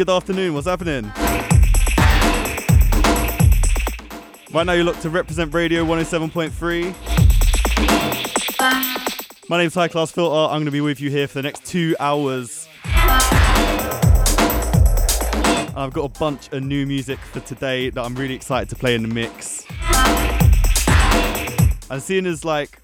Good afternoon. What's happening? Right now, you look to Reprezent Radio 107.3. My name's High Class Filter. I'm going to be with you here for the next two hours. I've got a bunch of new music for today that I'm really excited to play in the mix. And seeing as like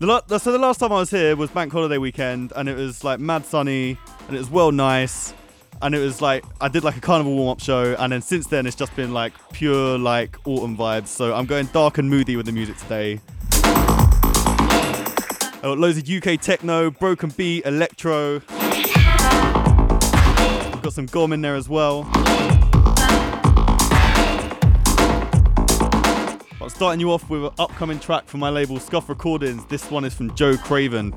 the la- so the last time I was here was bank holiday weekend, and it was like mad sunny, and it was well nice, and it was like I did like a carnival warm up show, and then since then it's just been like pure like autumn vibes. So I'm going dark and moody with the music today. Got loads of UK techno, broken beat, electro. We've got some gqom in there as well. I'm starting you off with an upcoming track from my label Scuff Recordings. This one is from Joe Craven.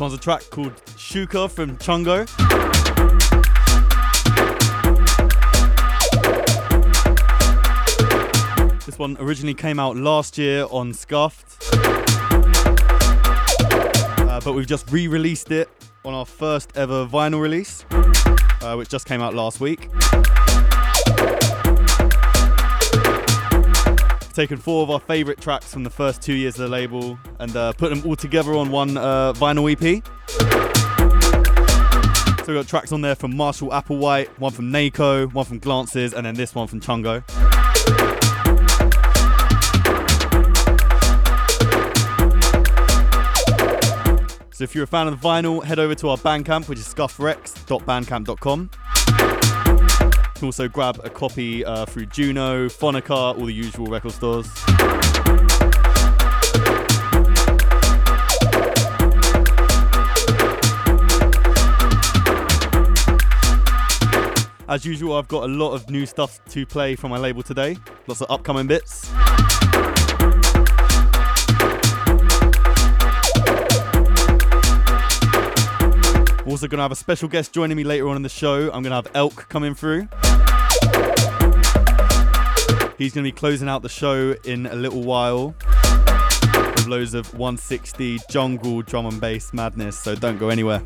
One's a track called Shuka from Chungo. This one originally came out last year on Scuffed, uh, but we've just re released it on our first ever vinyl release, uh, which just came out last week. Taken four of our favourite tracks from the first two years of the label and uh, put them all together on one uh, vinyl EP. So we've got tracks on there from Marshall Applewhite, one from Nako, one from Glances, and then this one from Chungo. So if you're a fan of vinyl, head over to our Bandcamp, which is scuffrex.bandcamp.com can also grab a copy uh, through Juno, Phonica, all the usual record stores. As usual, I've got a lot of new stuff to play from my label today. Lots of upcoming bits. Also, going to have a special guest joining me later on in the show. I'm going to have Elk coming through. He's going to be closing out the show in a little while with loads of 160 jungle drum and bass madness, so don't go anywhere.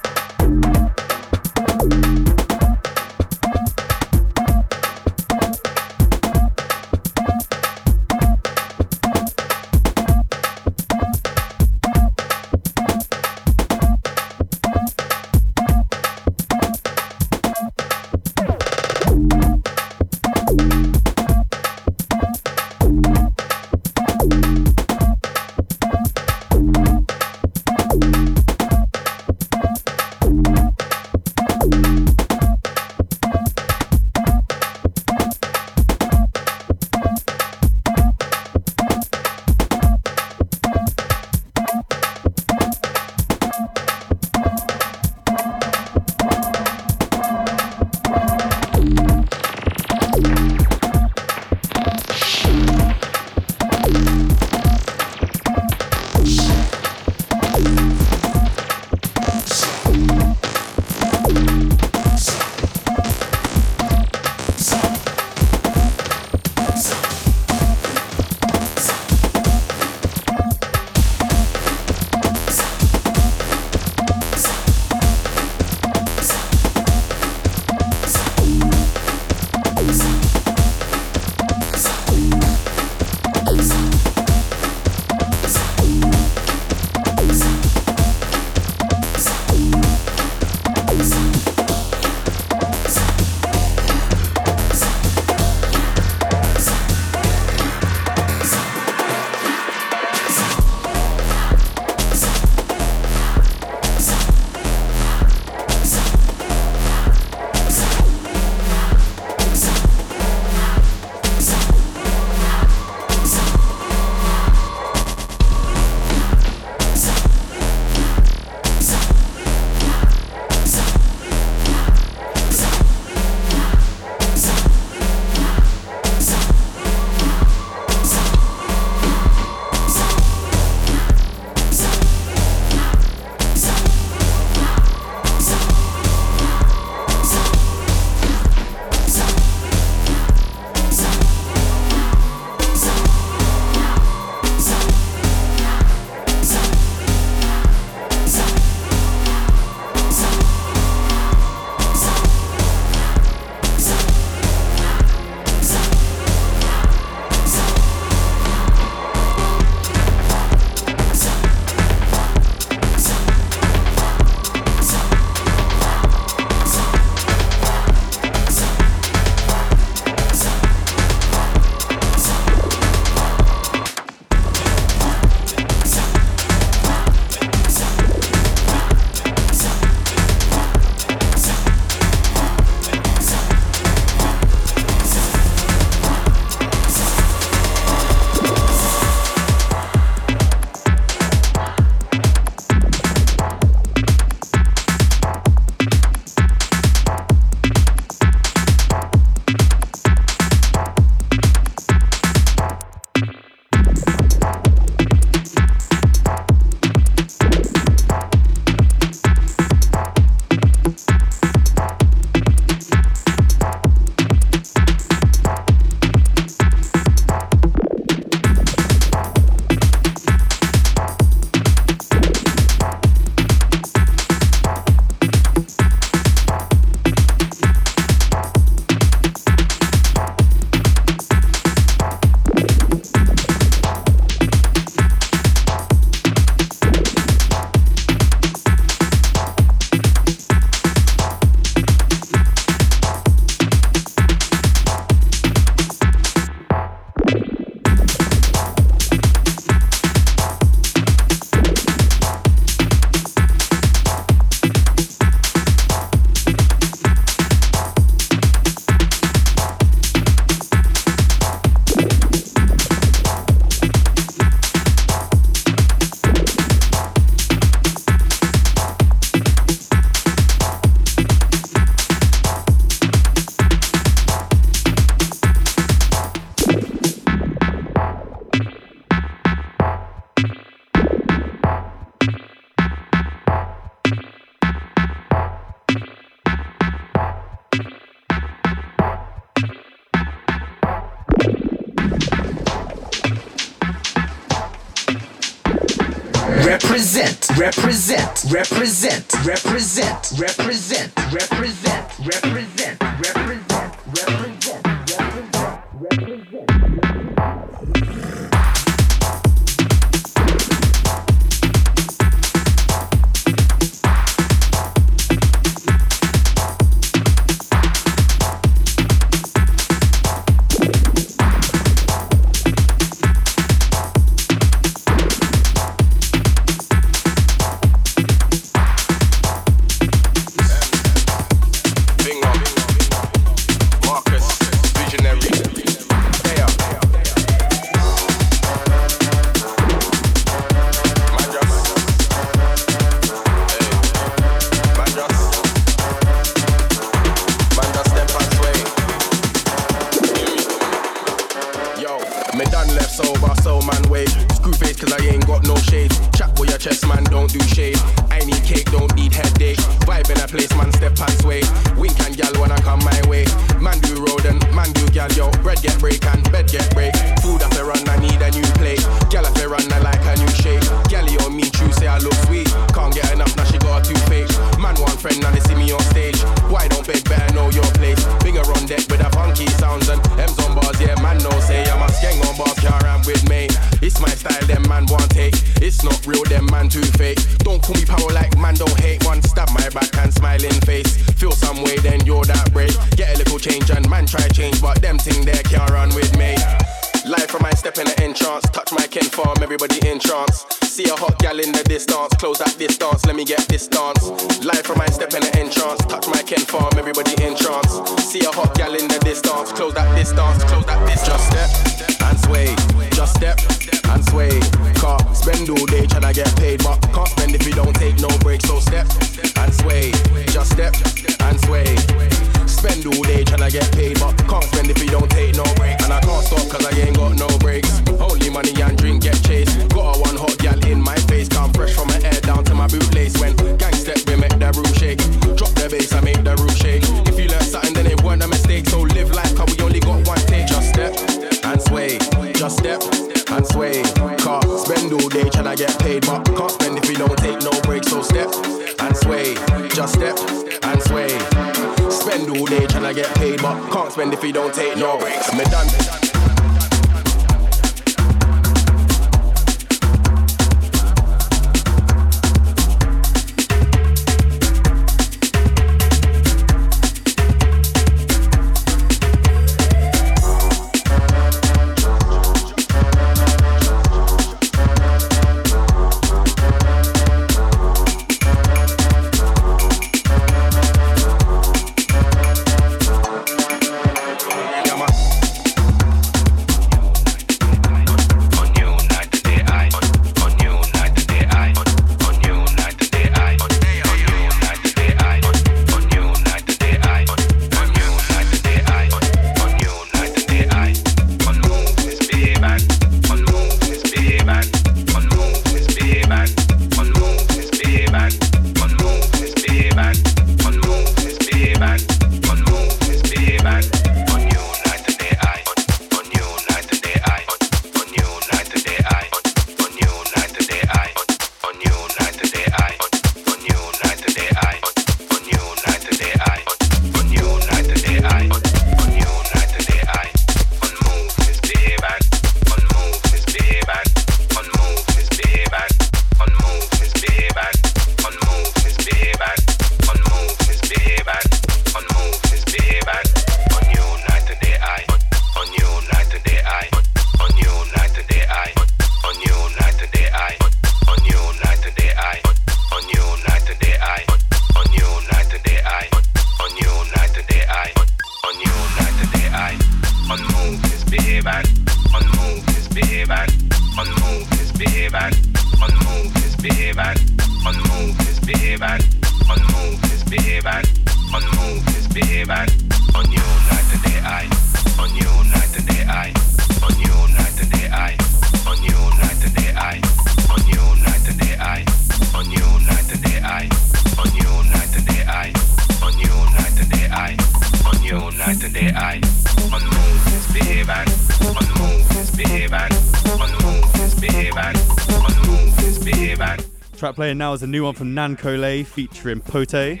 Playing now is a new one from Nan Kolè featuring Pote.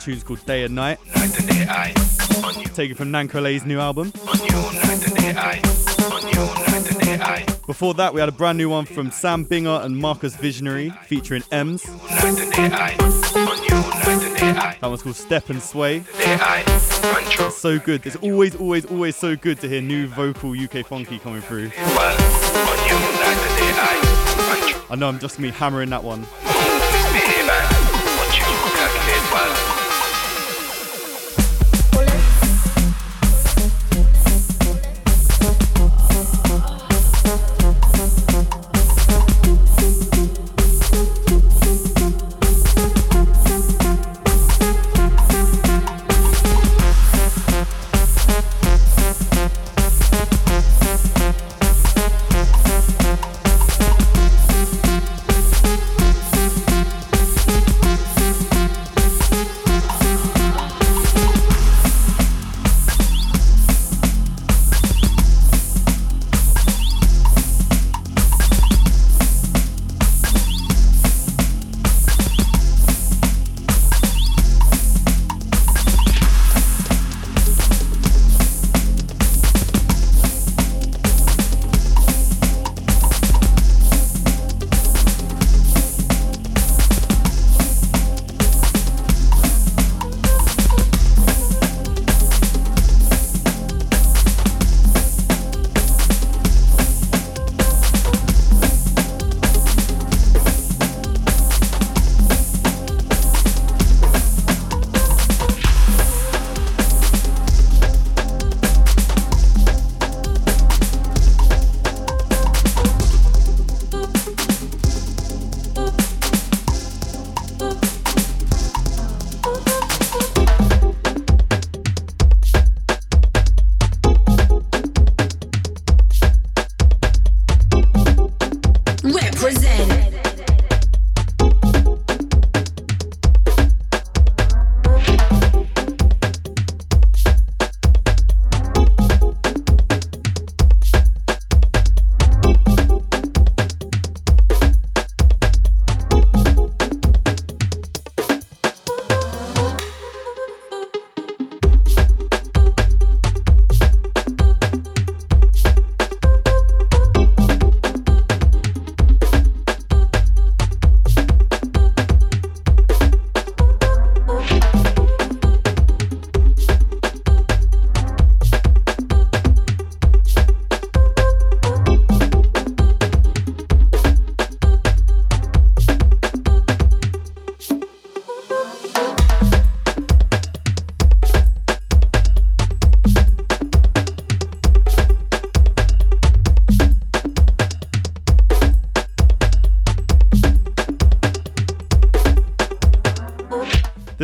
Tune's called Day and Night. Taken from Nan Kolè's new album. Before that, we had a brand new one from Sam Binga and Marcus Visionary featuring Ems. That one's called Step and Sway. So good. It's always, always, always so good to hear new vocal UK funky coming through. I know I'm just me hammering that one.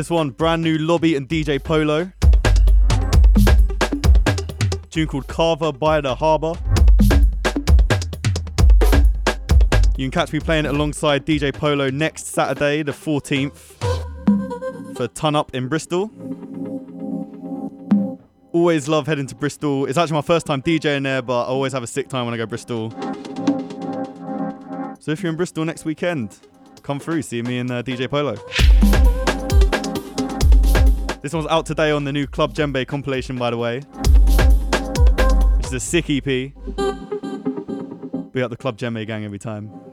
This one, brand new Lobby and DJ Polo. Tune called Carver by the Harbour. You can catch me playing alongside DJ Polo next Saturday, the 14th, for Ton Up in Bristol. Always love heading to Bristol. It's actually my first time DJing there, but I always have a sick time when I go Bristol. So if you're in Bristol next weekend, come through, see me in uh, DJ Polo. This one's out today on the new Club Djembe compilation, by the way. Which is a sick EP. Be at the Club Djembe gang every time.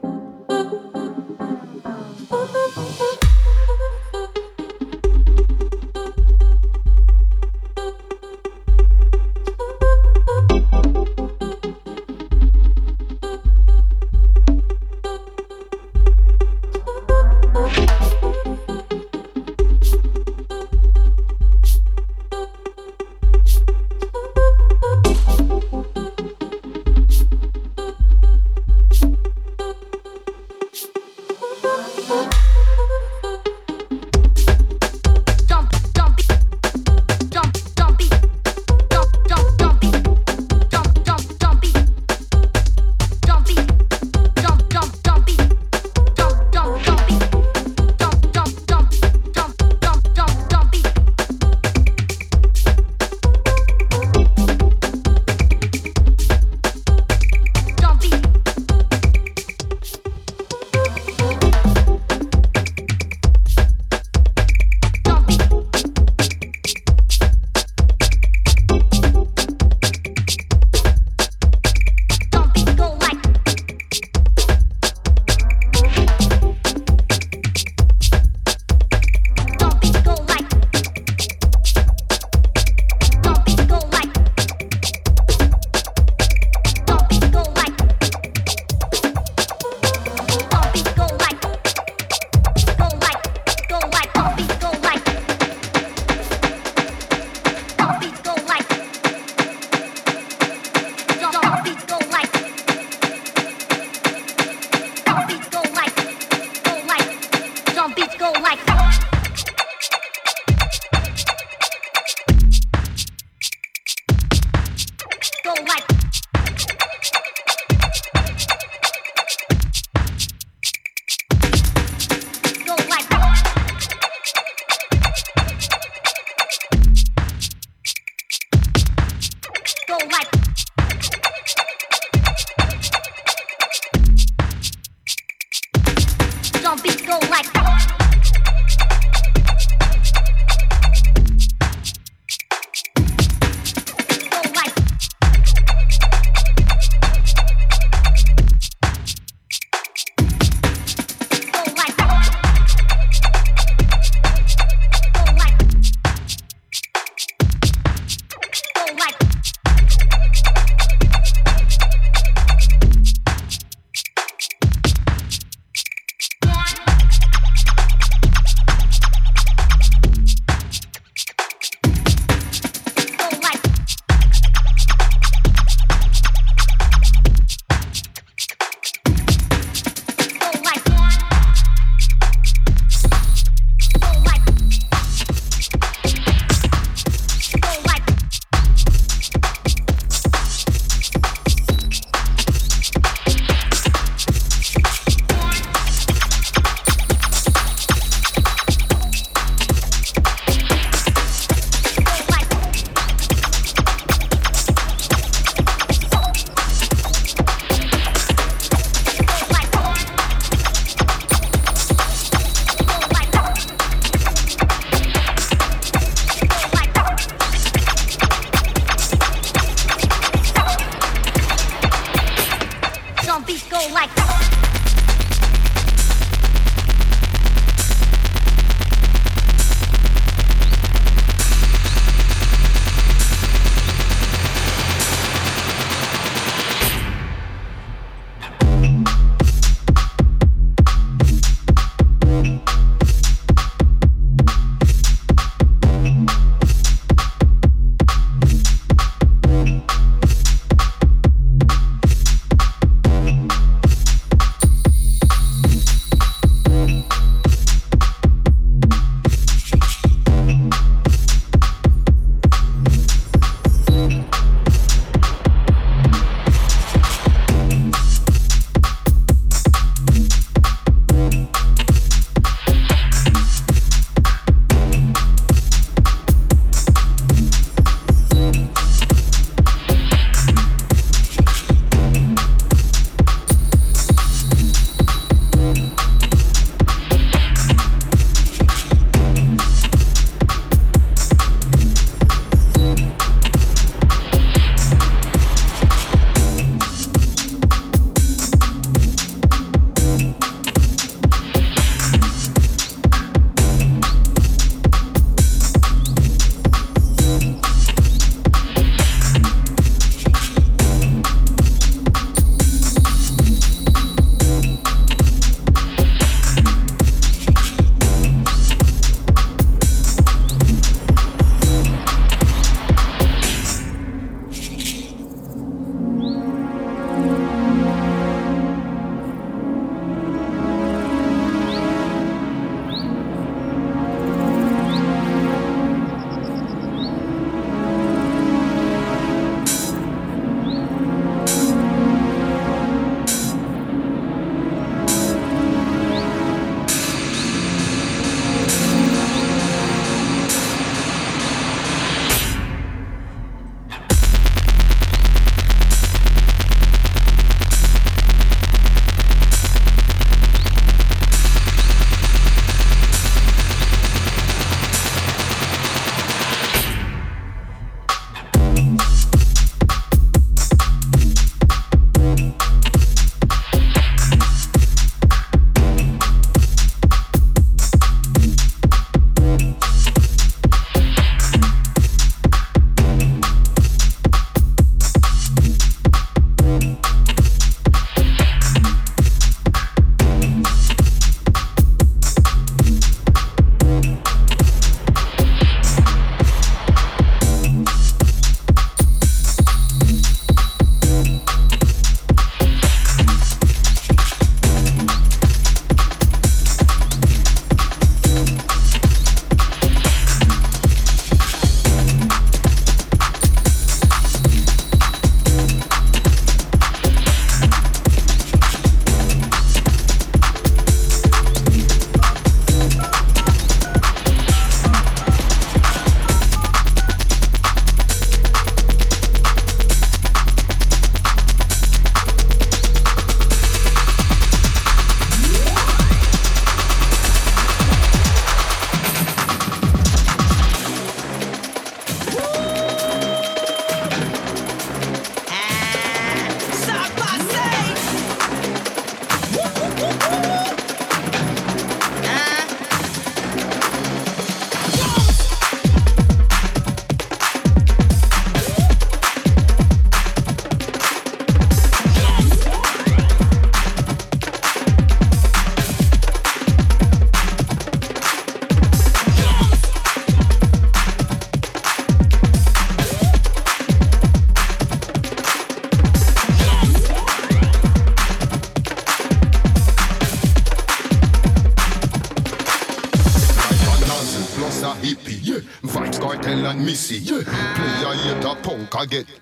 I get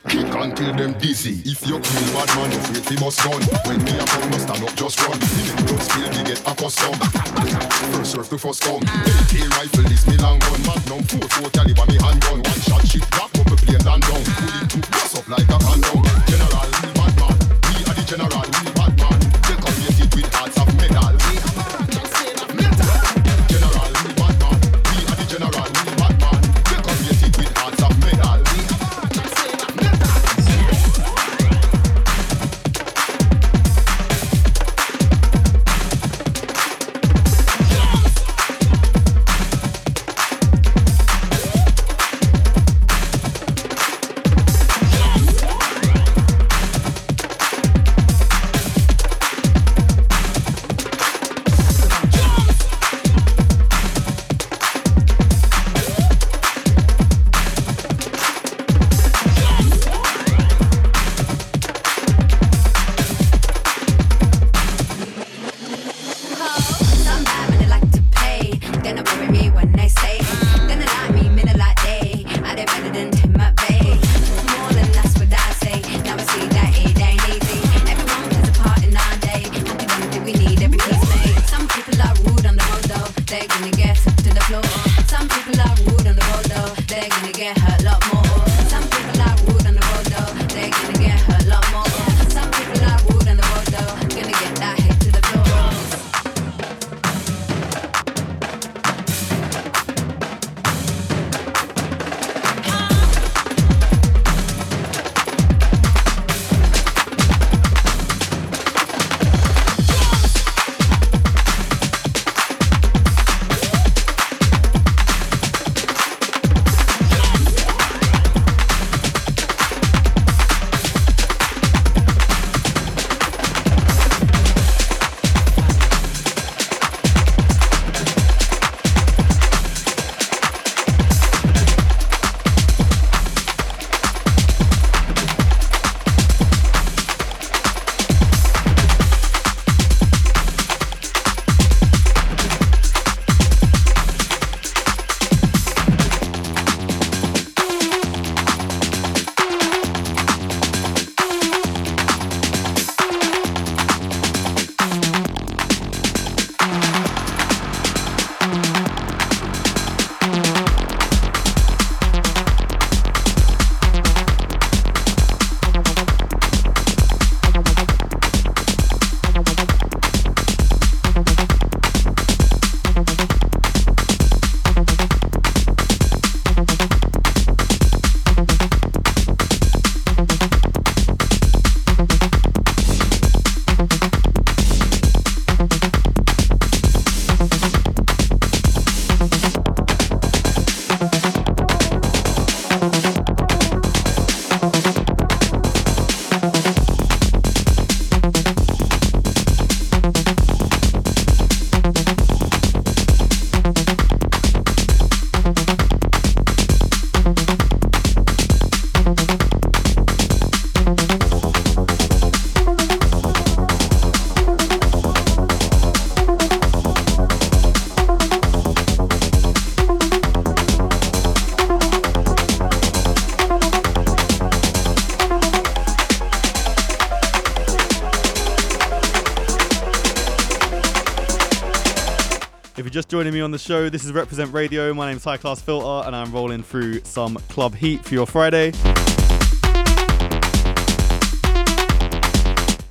on the show. This is Reprezent Radio. My name's High Class Filter, and I'm rolling through some club heat for your Friday.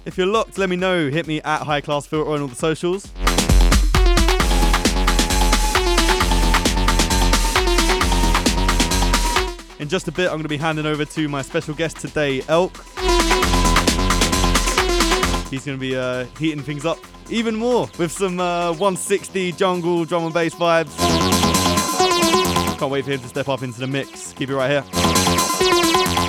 If you're locked, let me know. Hit me at High Class Filter on all the socials. In just a bit, I'm going to be handing over to my special guest today, Elk. He's going to be uh, heating things up even more with some uh, 160 jungle drum and bass vibes. Can't wait for him to step up into the mix. Keep it right here.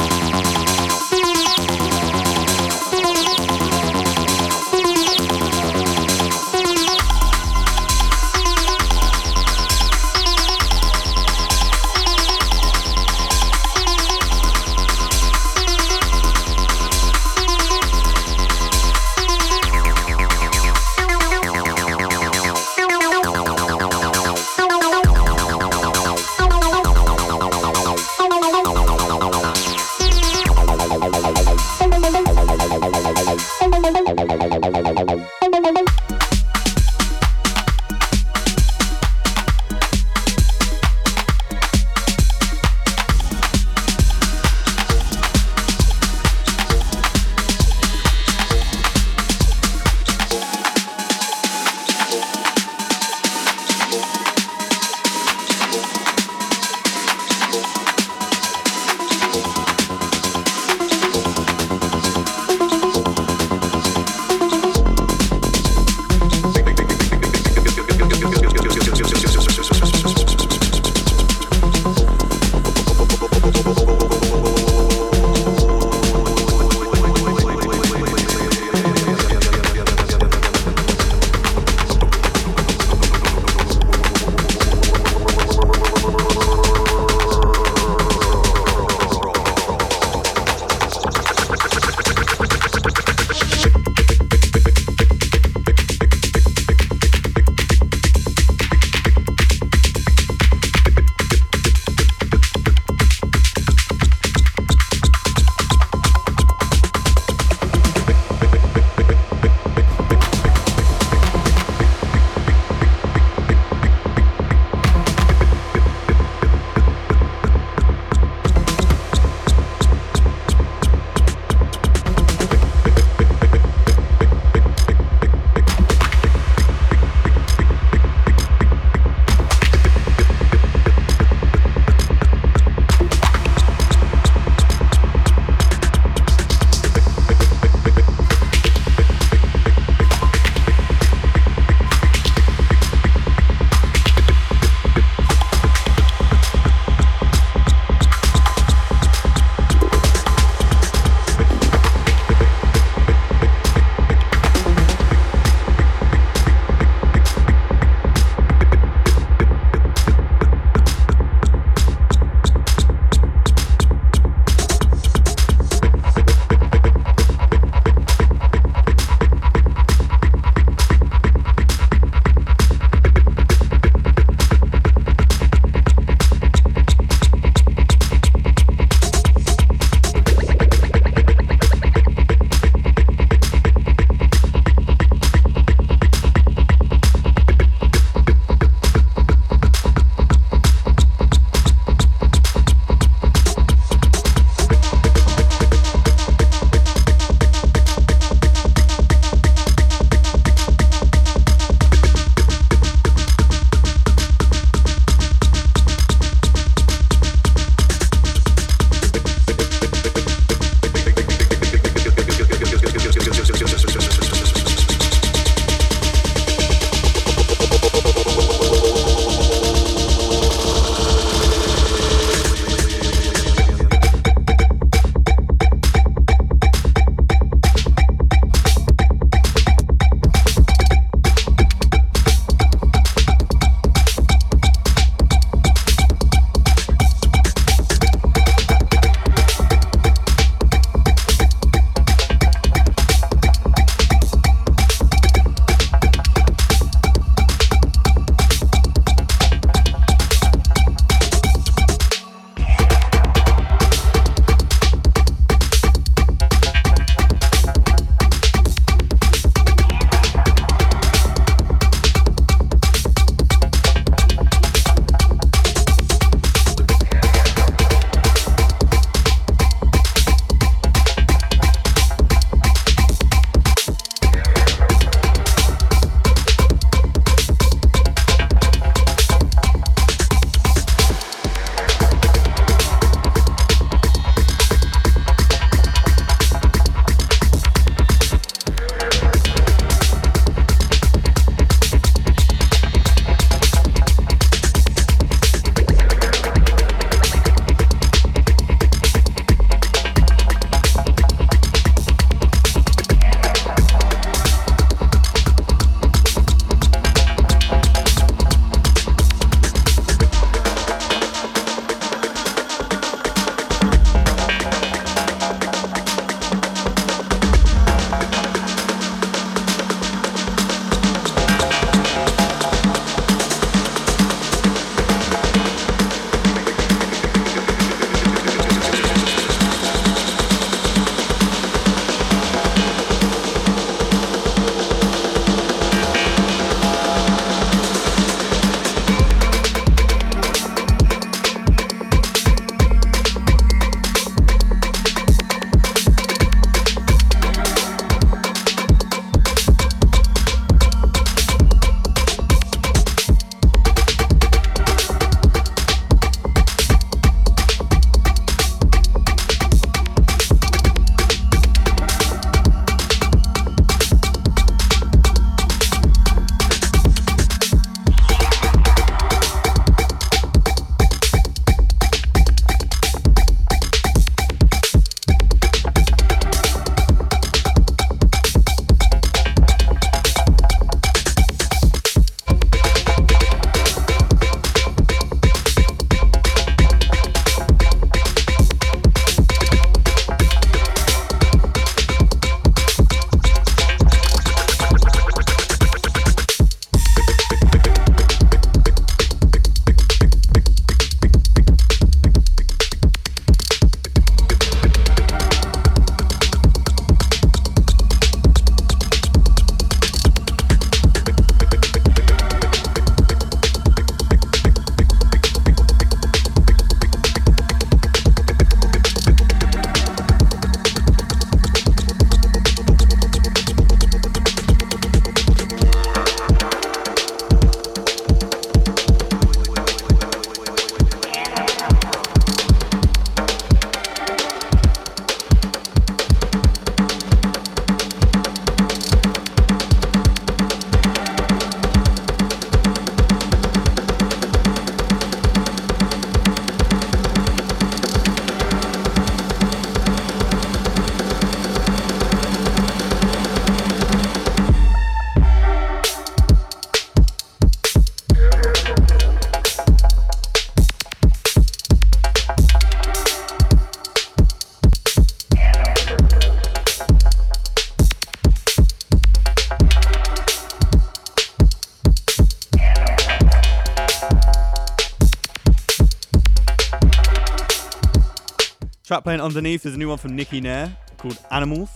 Underneath is a new one from Nikki Nair called Animals.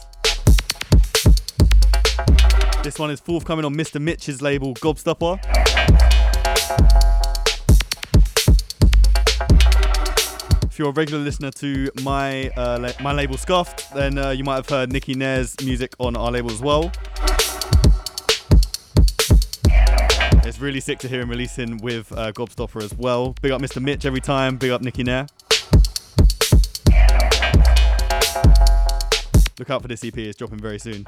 This one is forthcoming on Mr. Mitch's label Gobstopper. If you're a regular listener to my uh, la- my label Scuffed, then uh, you might have heard Nikki Nair's music on our label as well. It's really sick to hear him releasing with uh, Gobstopper as well. Big up Mr. Mitch every time. Big up Nikki Nair. Look out for this EP. It's dropping very soon.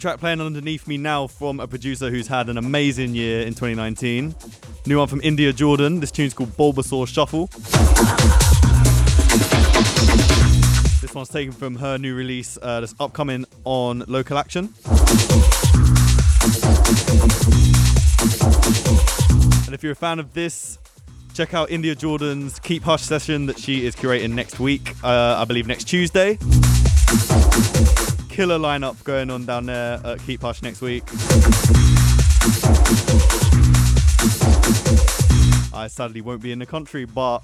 Track playing underneath me now from a producer who's had an amazing year in 2019. New one from India Jordan. This tune's called Bulbasaur Shuffle. This one's taken from her new release uh, that's upcoming on Local Action. And if you're a fan of this, check out India Jordan's Keep Hush session that she is curating next week, uh, I believe next Tuesday. Killer lineup going on down there at Keep Hush next week. I sadly won't be in the country, but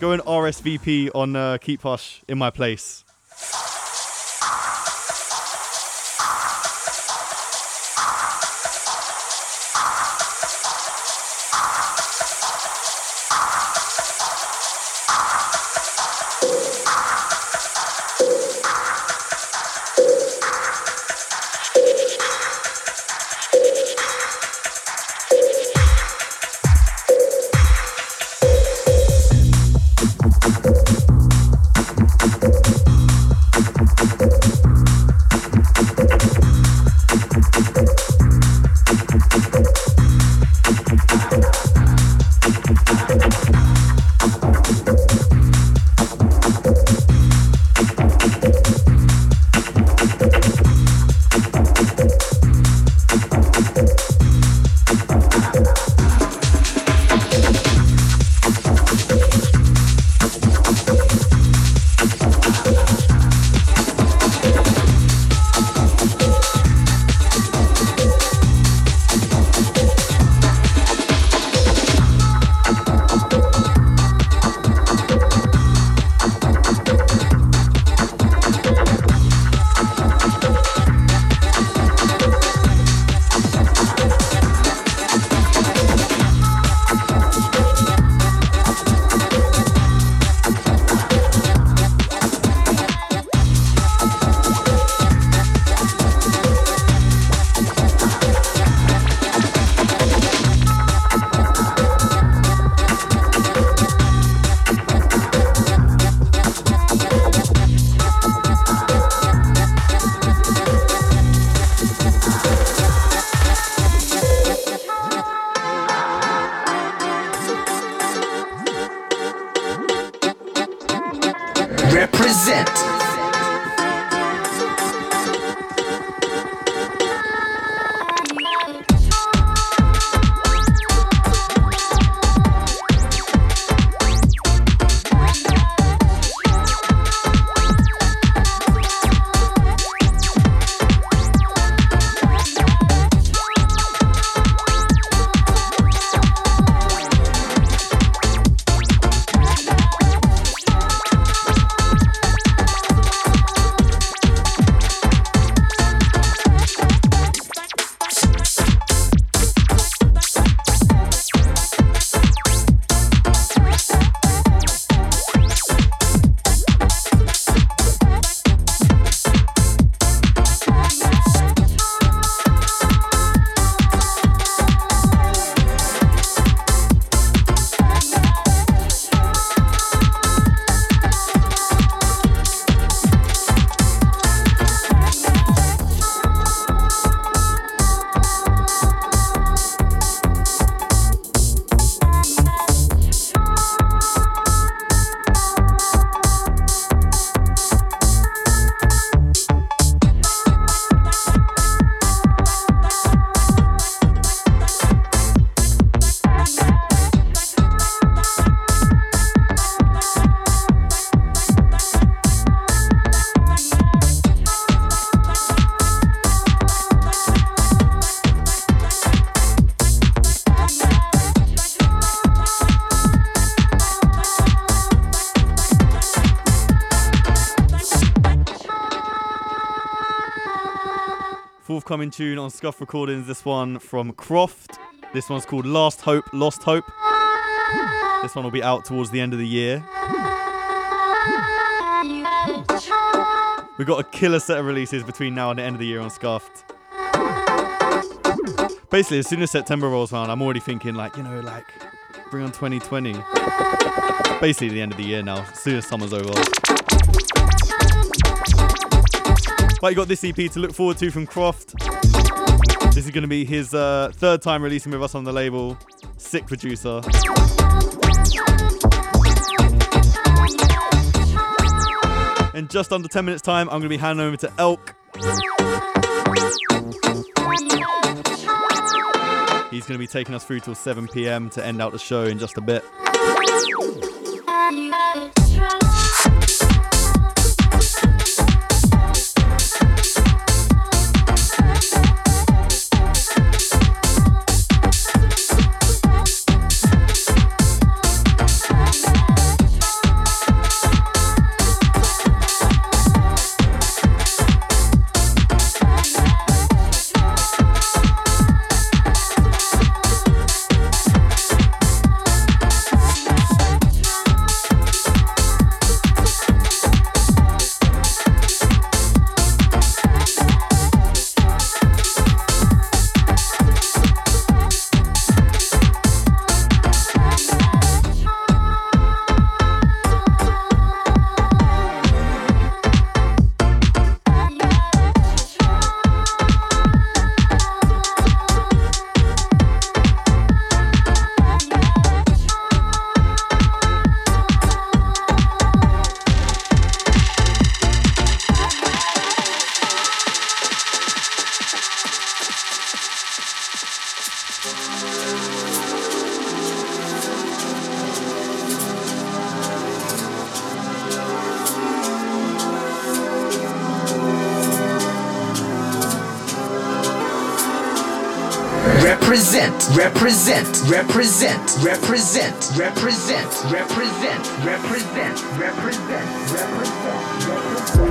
go RSVP on uh, Keep Hush in my place. Forthcoming tune on Scuffed Recordings. This one from Croft. This one's called Last Hope, Lost Hope. This one will be out towards the end of the year. We've got a killer set of releases between now and the end of the year on Scuffed. Basically, as soon as September rolls around, I'm already thinking, like, you know, like, bring on 2020. Basically, the end of the year now, as soon as summer's over. But you got this EP to look forward to from Croft. This is going to be his uh, third time releasing with us on the label. Sick producer. In just under 10 minutes' time, I'm going to be handing over to Elk. He's going to be taking us through till 7 p.m. to end out the show in just a bit. Represent, represent, represent, represent, represent, represent, represent, represent, represent.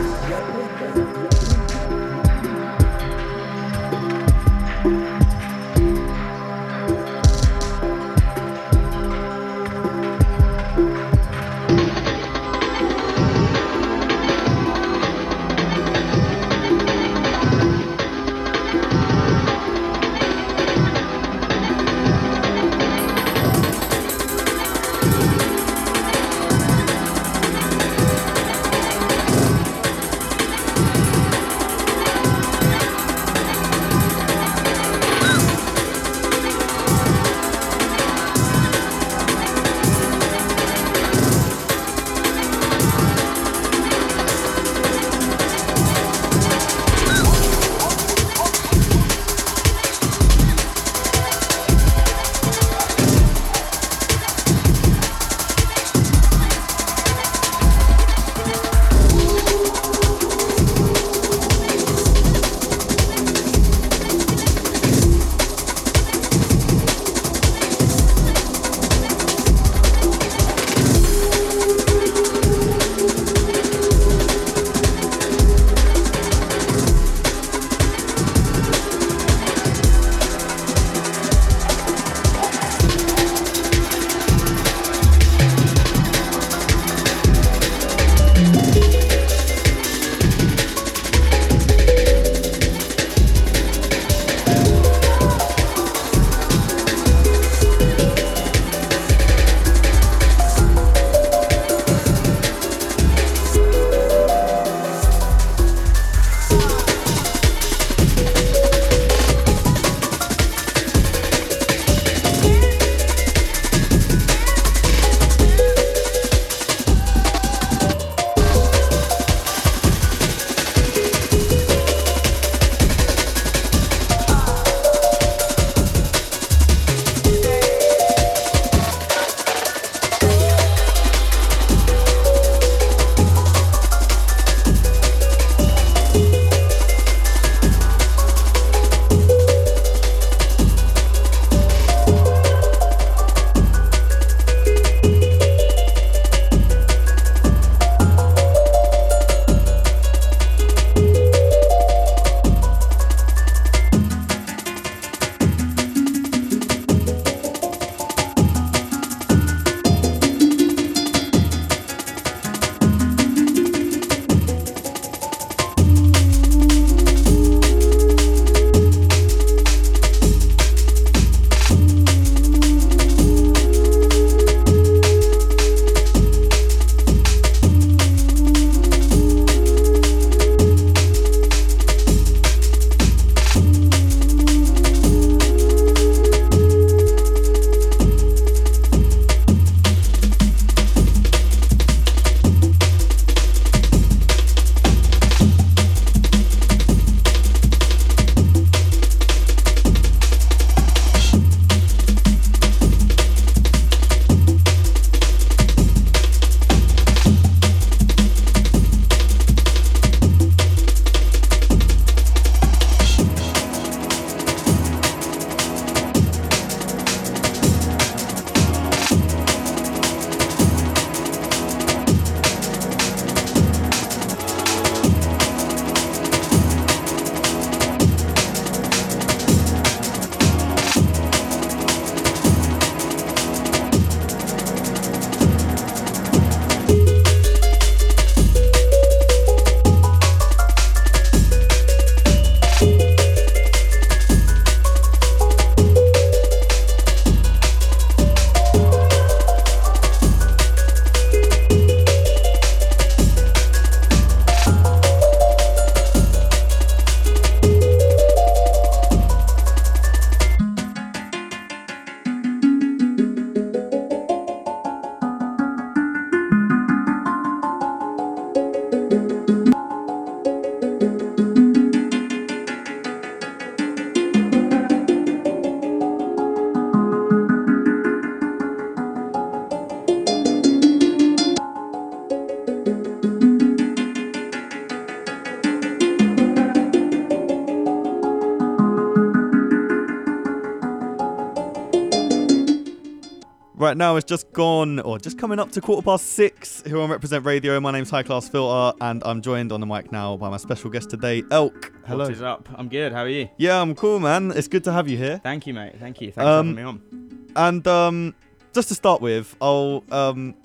Now it's just gone, or just coming up to quarter past six here on Reprezent Radio. My name's High Class Filter, and I'm joined on the mic now by my special guest today, Elk. Hello. What is up? I'm good. How are you? Yeah, I'm cool, man. It's good to have you here. Thank you, mate. Thank you. Thanks Um, for having me on. And um, just to start with, I'll um,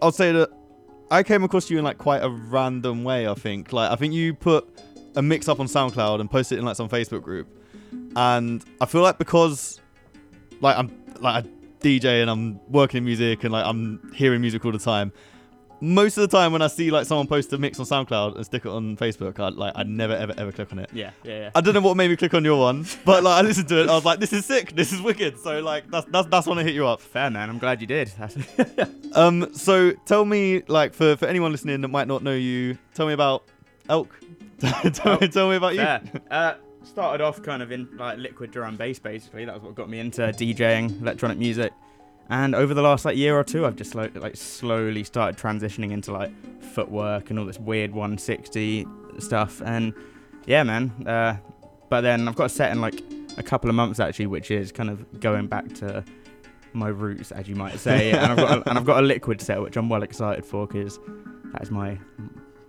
I'll say that I came across you in like quite a random way. I think, like, I think you put a mix up on SoundCloud and posted it in like some Facebook group, and I feel like because like I'm like a DJ and I'm working in music and like I'm hearing music all the time. Most of the time when I see like someone post a mix on SoundCloud and stick it on Facebook, I like I never ever ever click on it. Yeah, yeah, yeah. I don't know what made me click on your one, but like I listened to it, I was like, this is sick, this is wicked. So like that's that's that's when I hit you up. Fair, man. I'm glad you did. Um, so tell me, like for for anyone listening that might not know you, tell me about Elk. tell, me, tell me about you. Uh, started off kind of in like liquid drum bass, basically. That was what got me into DJing electronic music. And over the last like year or two, I've just slow, like slowly started transitioning into like footwork and all this weird 160 stuff. And yeah, man. Uh, but then I've got a set in like a couple of months actually, which is kind of going back to my roots, as you might say. and I've got a, and I've got a liquid set, which I'm well excited for because that is my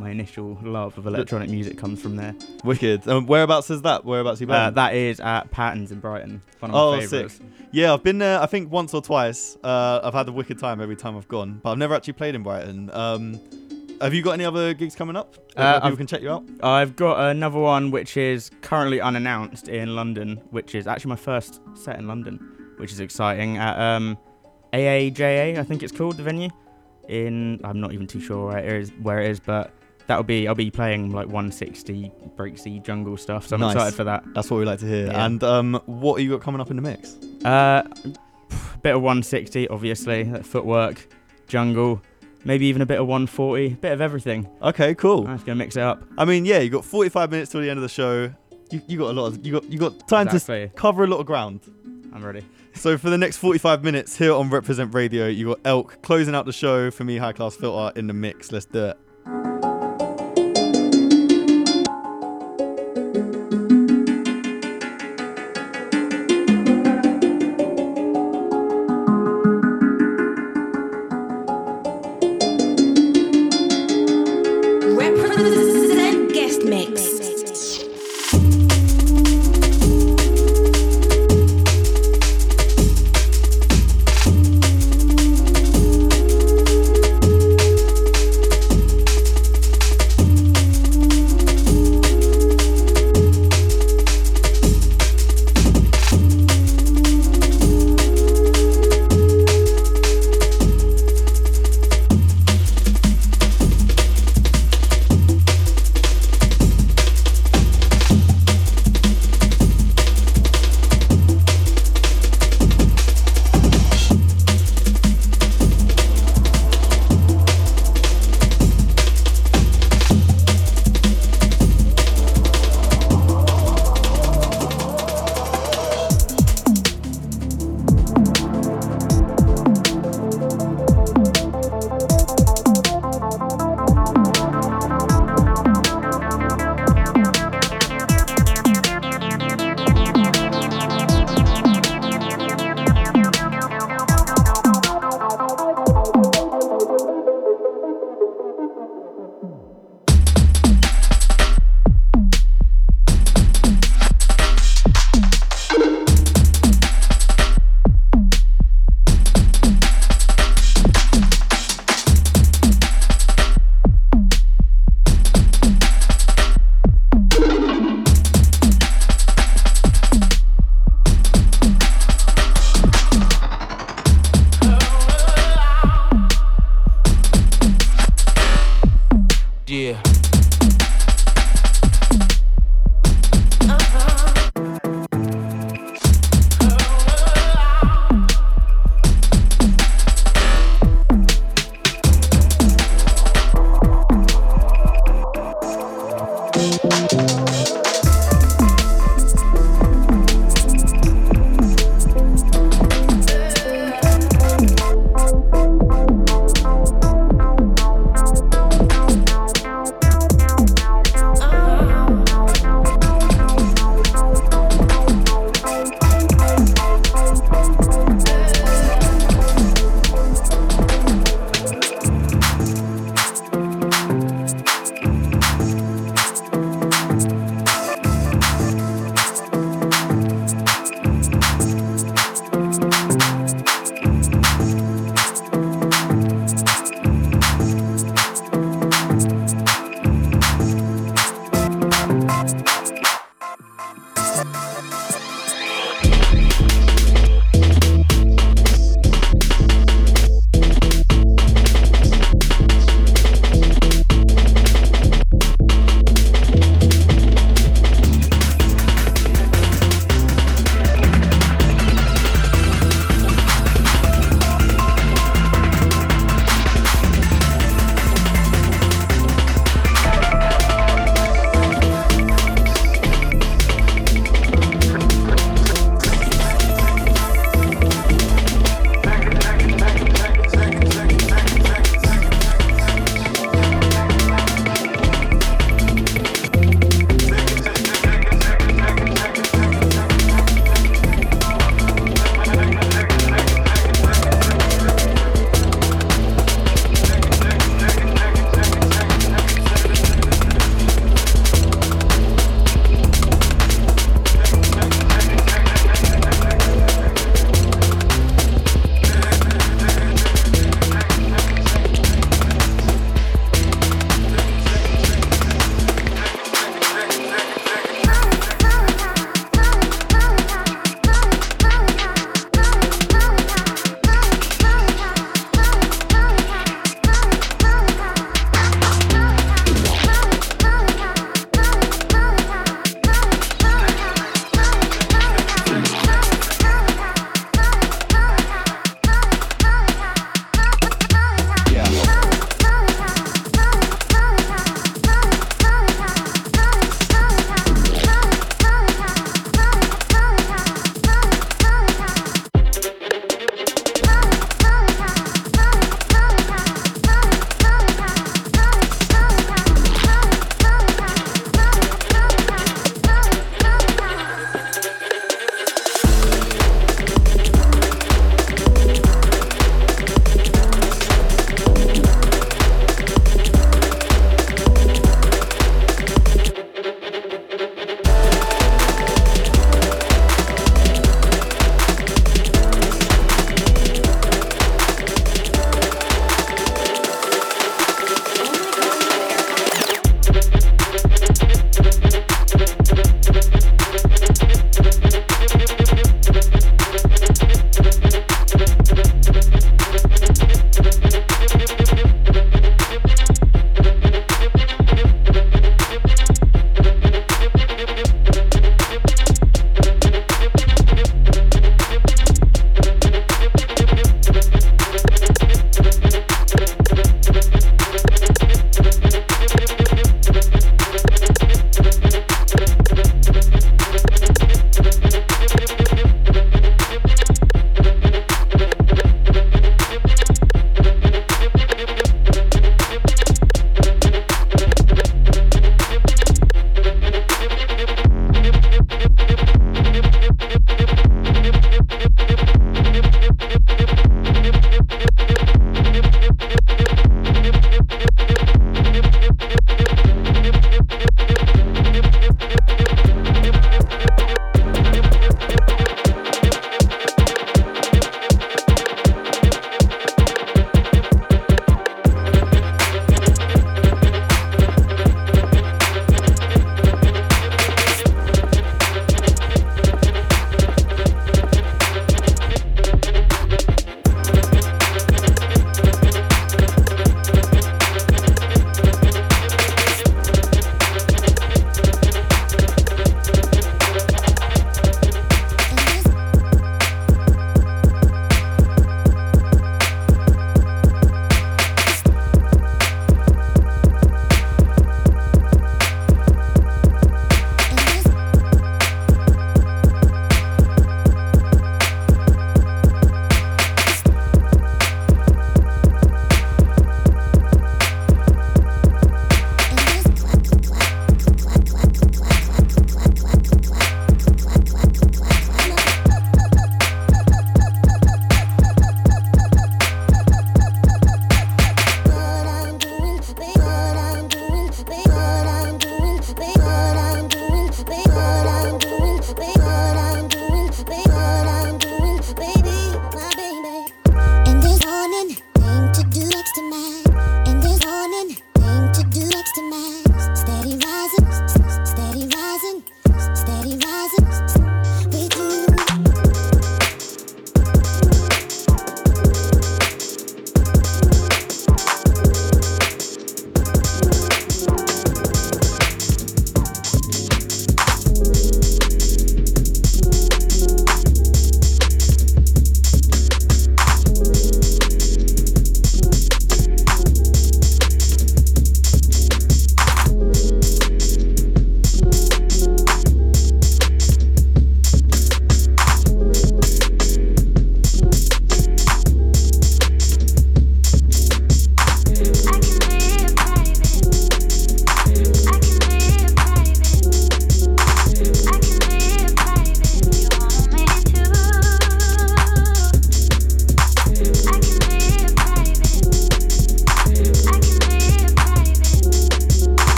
my initial love of electronic music comes from there. Wicked. Um, whereabouts is that? Whereabouts are you playing? Uh, that is at Patterns in Brighton. One of my Oh, favourites. Yeah, I've been there. I think once or twice. Uh, I've had a wicked time every time I've gone, but I've never actually played in Brighton. Um, have you got any other gigs coming up? Uh, people can check you out. I've got another one which is currently unannounced in London, which is actually my first set in London, which is exciting. At um, AAJA, I think it's called the venue. In I'm not even too sure where it is, where it is, but that'll be I'll be playing like 160 breaksy jungle stuff, so I'm Nice. excited for that. That's what we like to hear. Yeah. And um, what have you got coming up in the mix? Uh, bit of 160, obviously, footwork, jungle, maybe even a bit of 140, bit of everything. Okay, cool. I'm just gonna mix it up. I mean, yeah, you got 45 minutes till the end of the show. You, you got a lot of you got you got time Exactly. to cover a lot of ground. I'm ready. So for the next 45 minutes here on Reprezent Radio, you got Elk closing out the show for me, High Class Filter in the mix. Let's do it.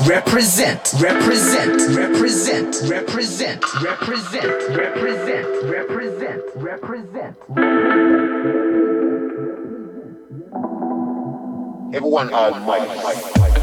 represent, represent, represent, represent, represent, represent, represent, represent. Everyone on mic, mic, mic.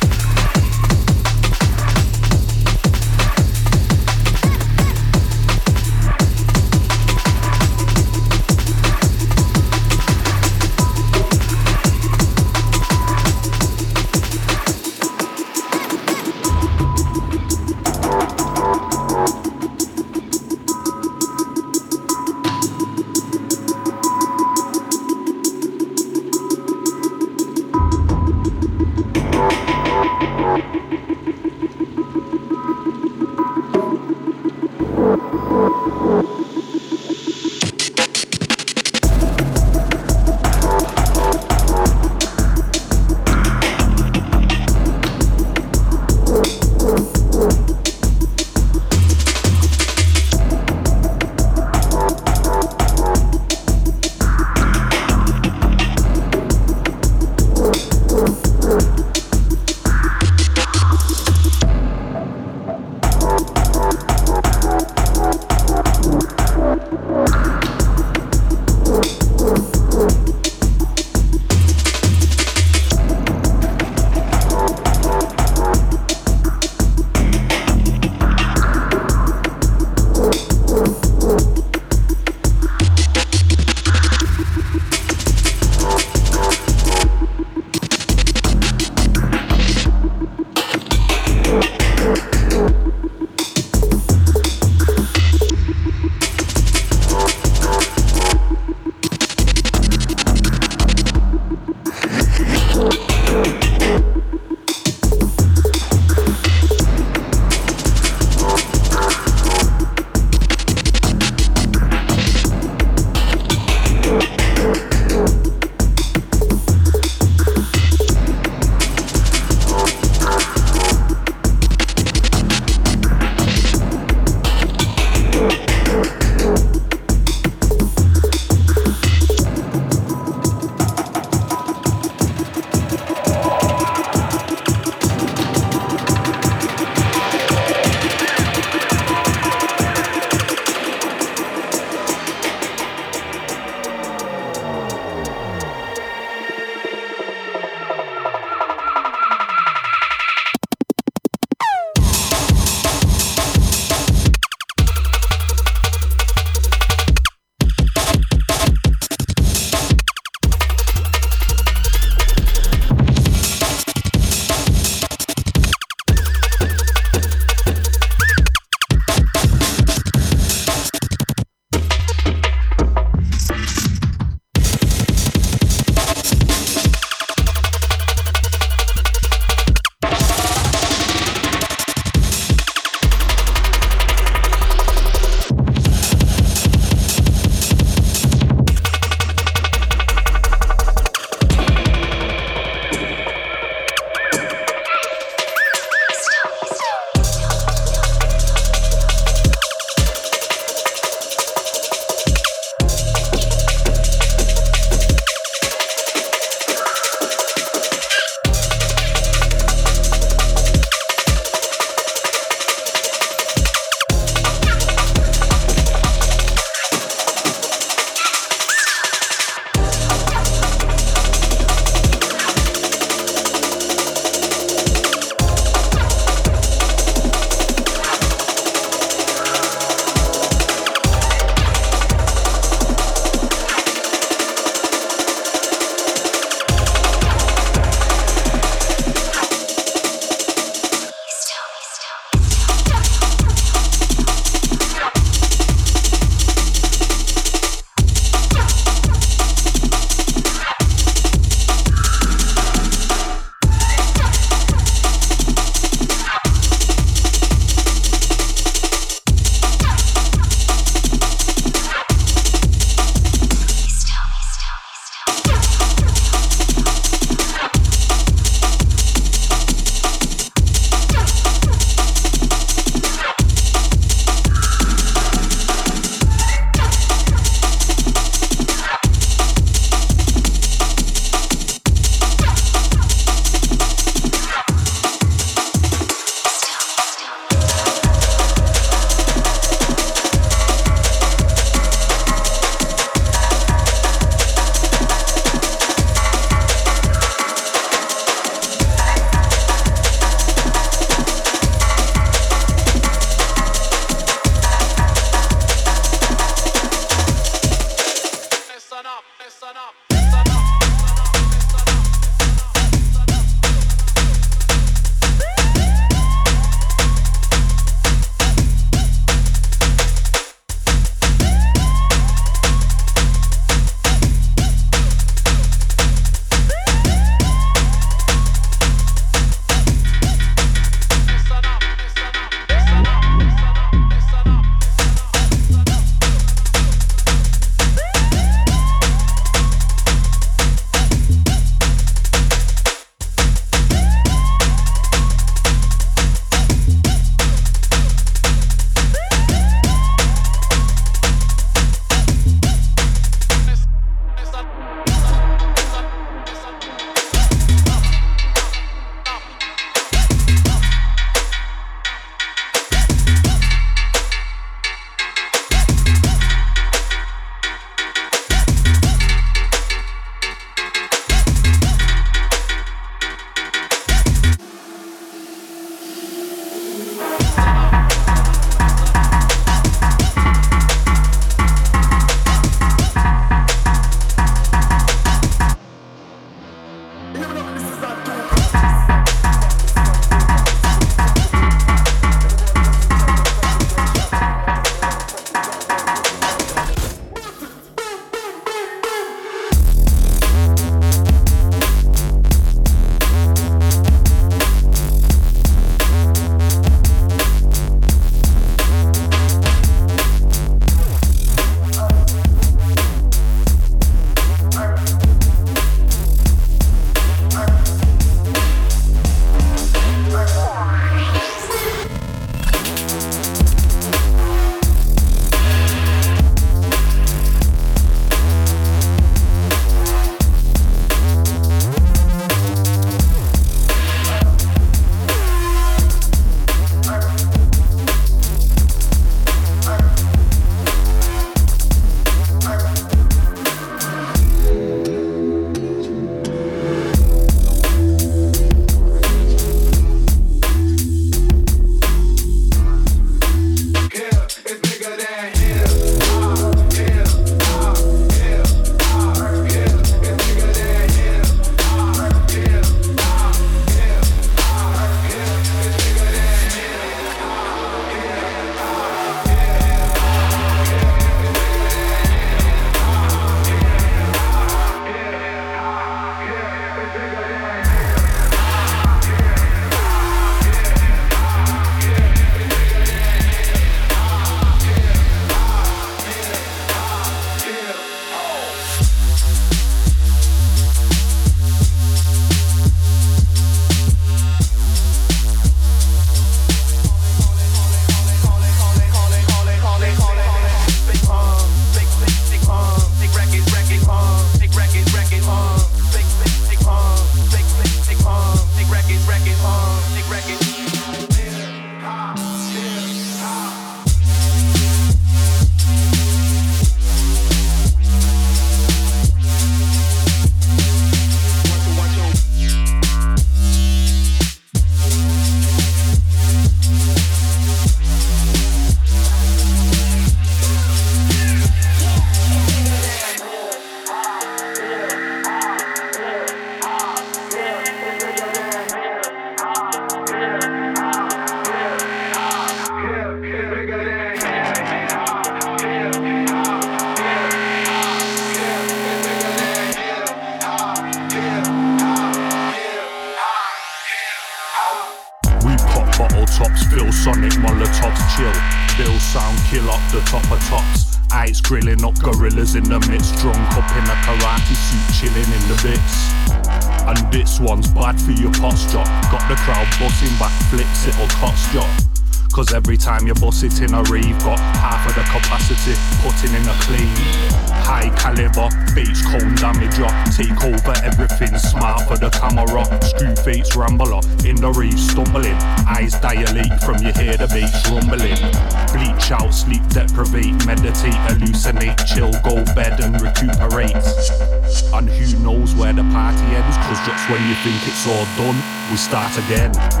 All done, we start again.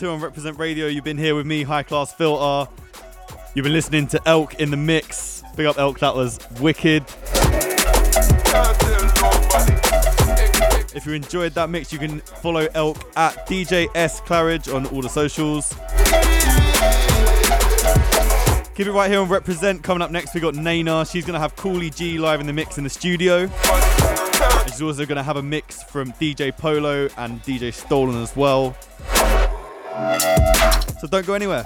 Here on Reprezent Radio. You've been here with me, High Class Filter. You've been listening to Elk in the Mix. Big up Elk, that was wicked. If you enjoyed that mix, you can follow Elk at DJ S Claridge on all the socials. Keep it right here on Reprezent. Coming up next, we got Naina. She's going to have Cooly G live in the mix in the studio. She's also going to have a mix from DJ Polo and DJ Stolen as well. So don't go anywhere.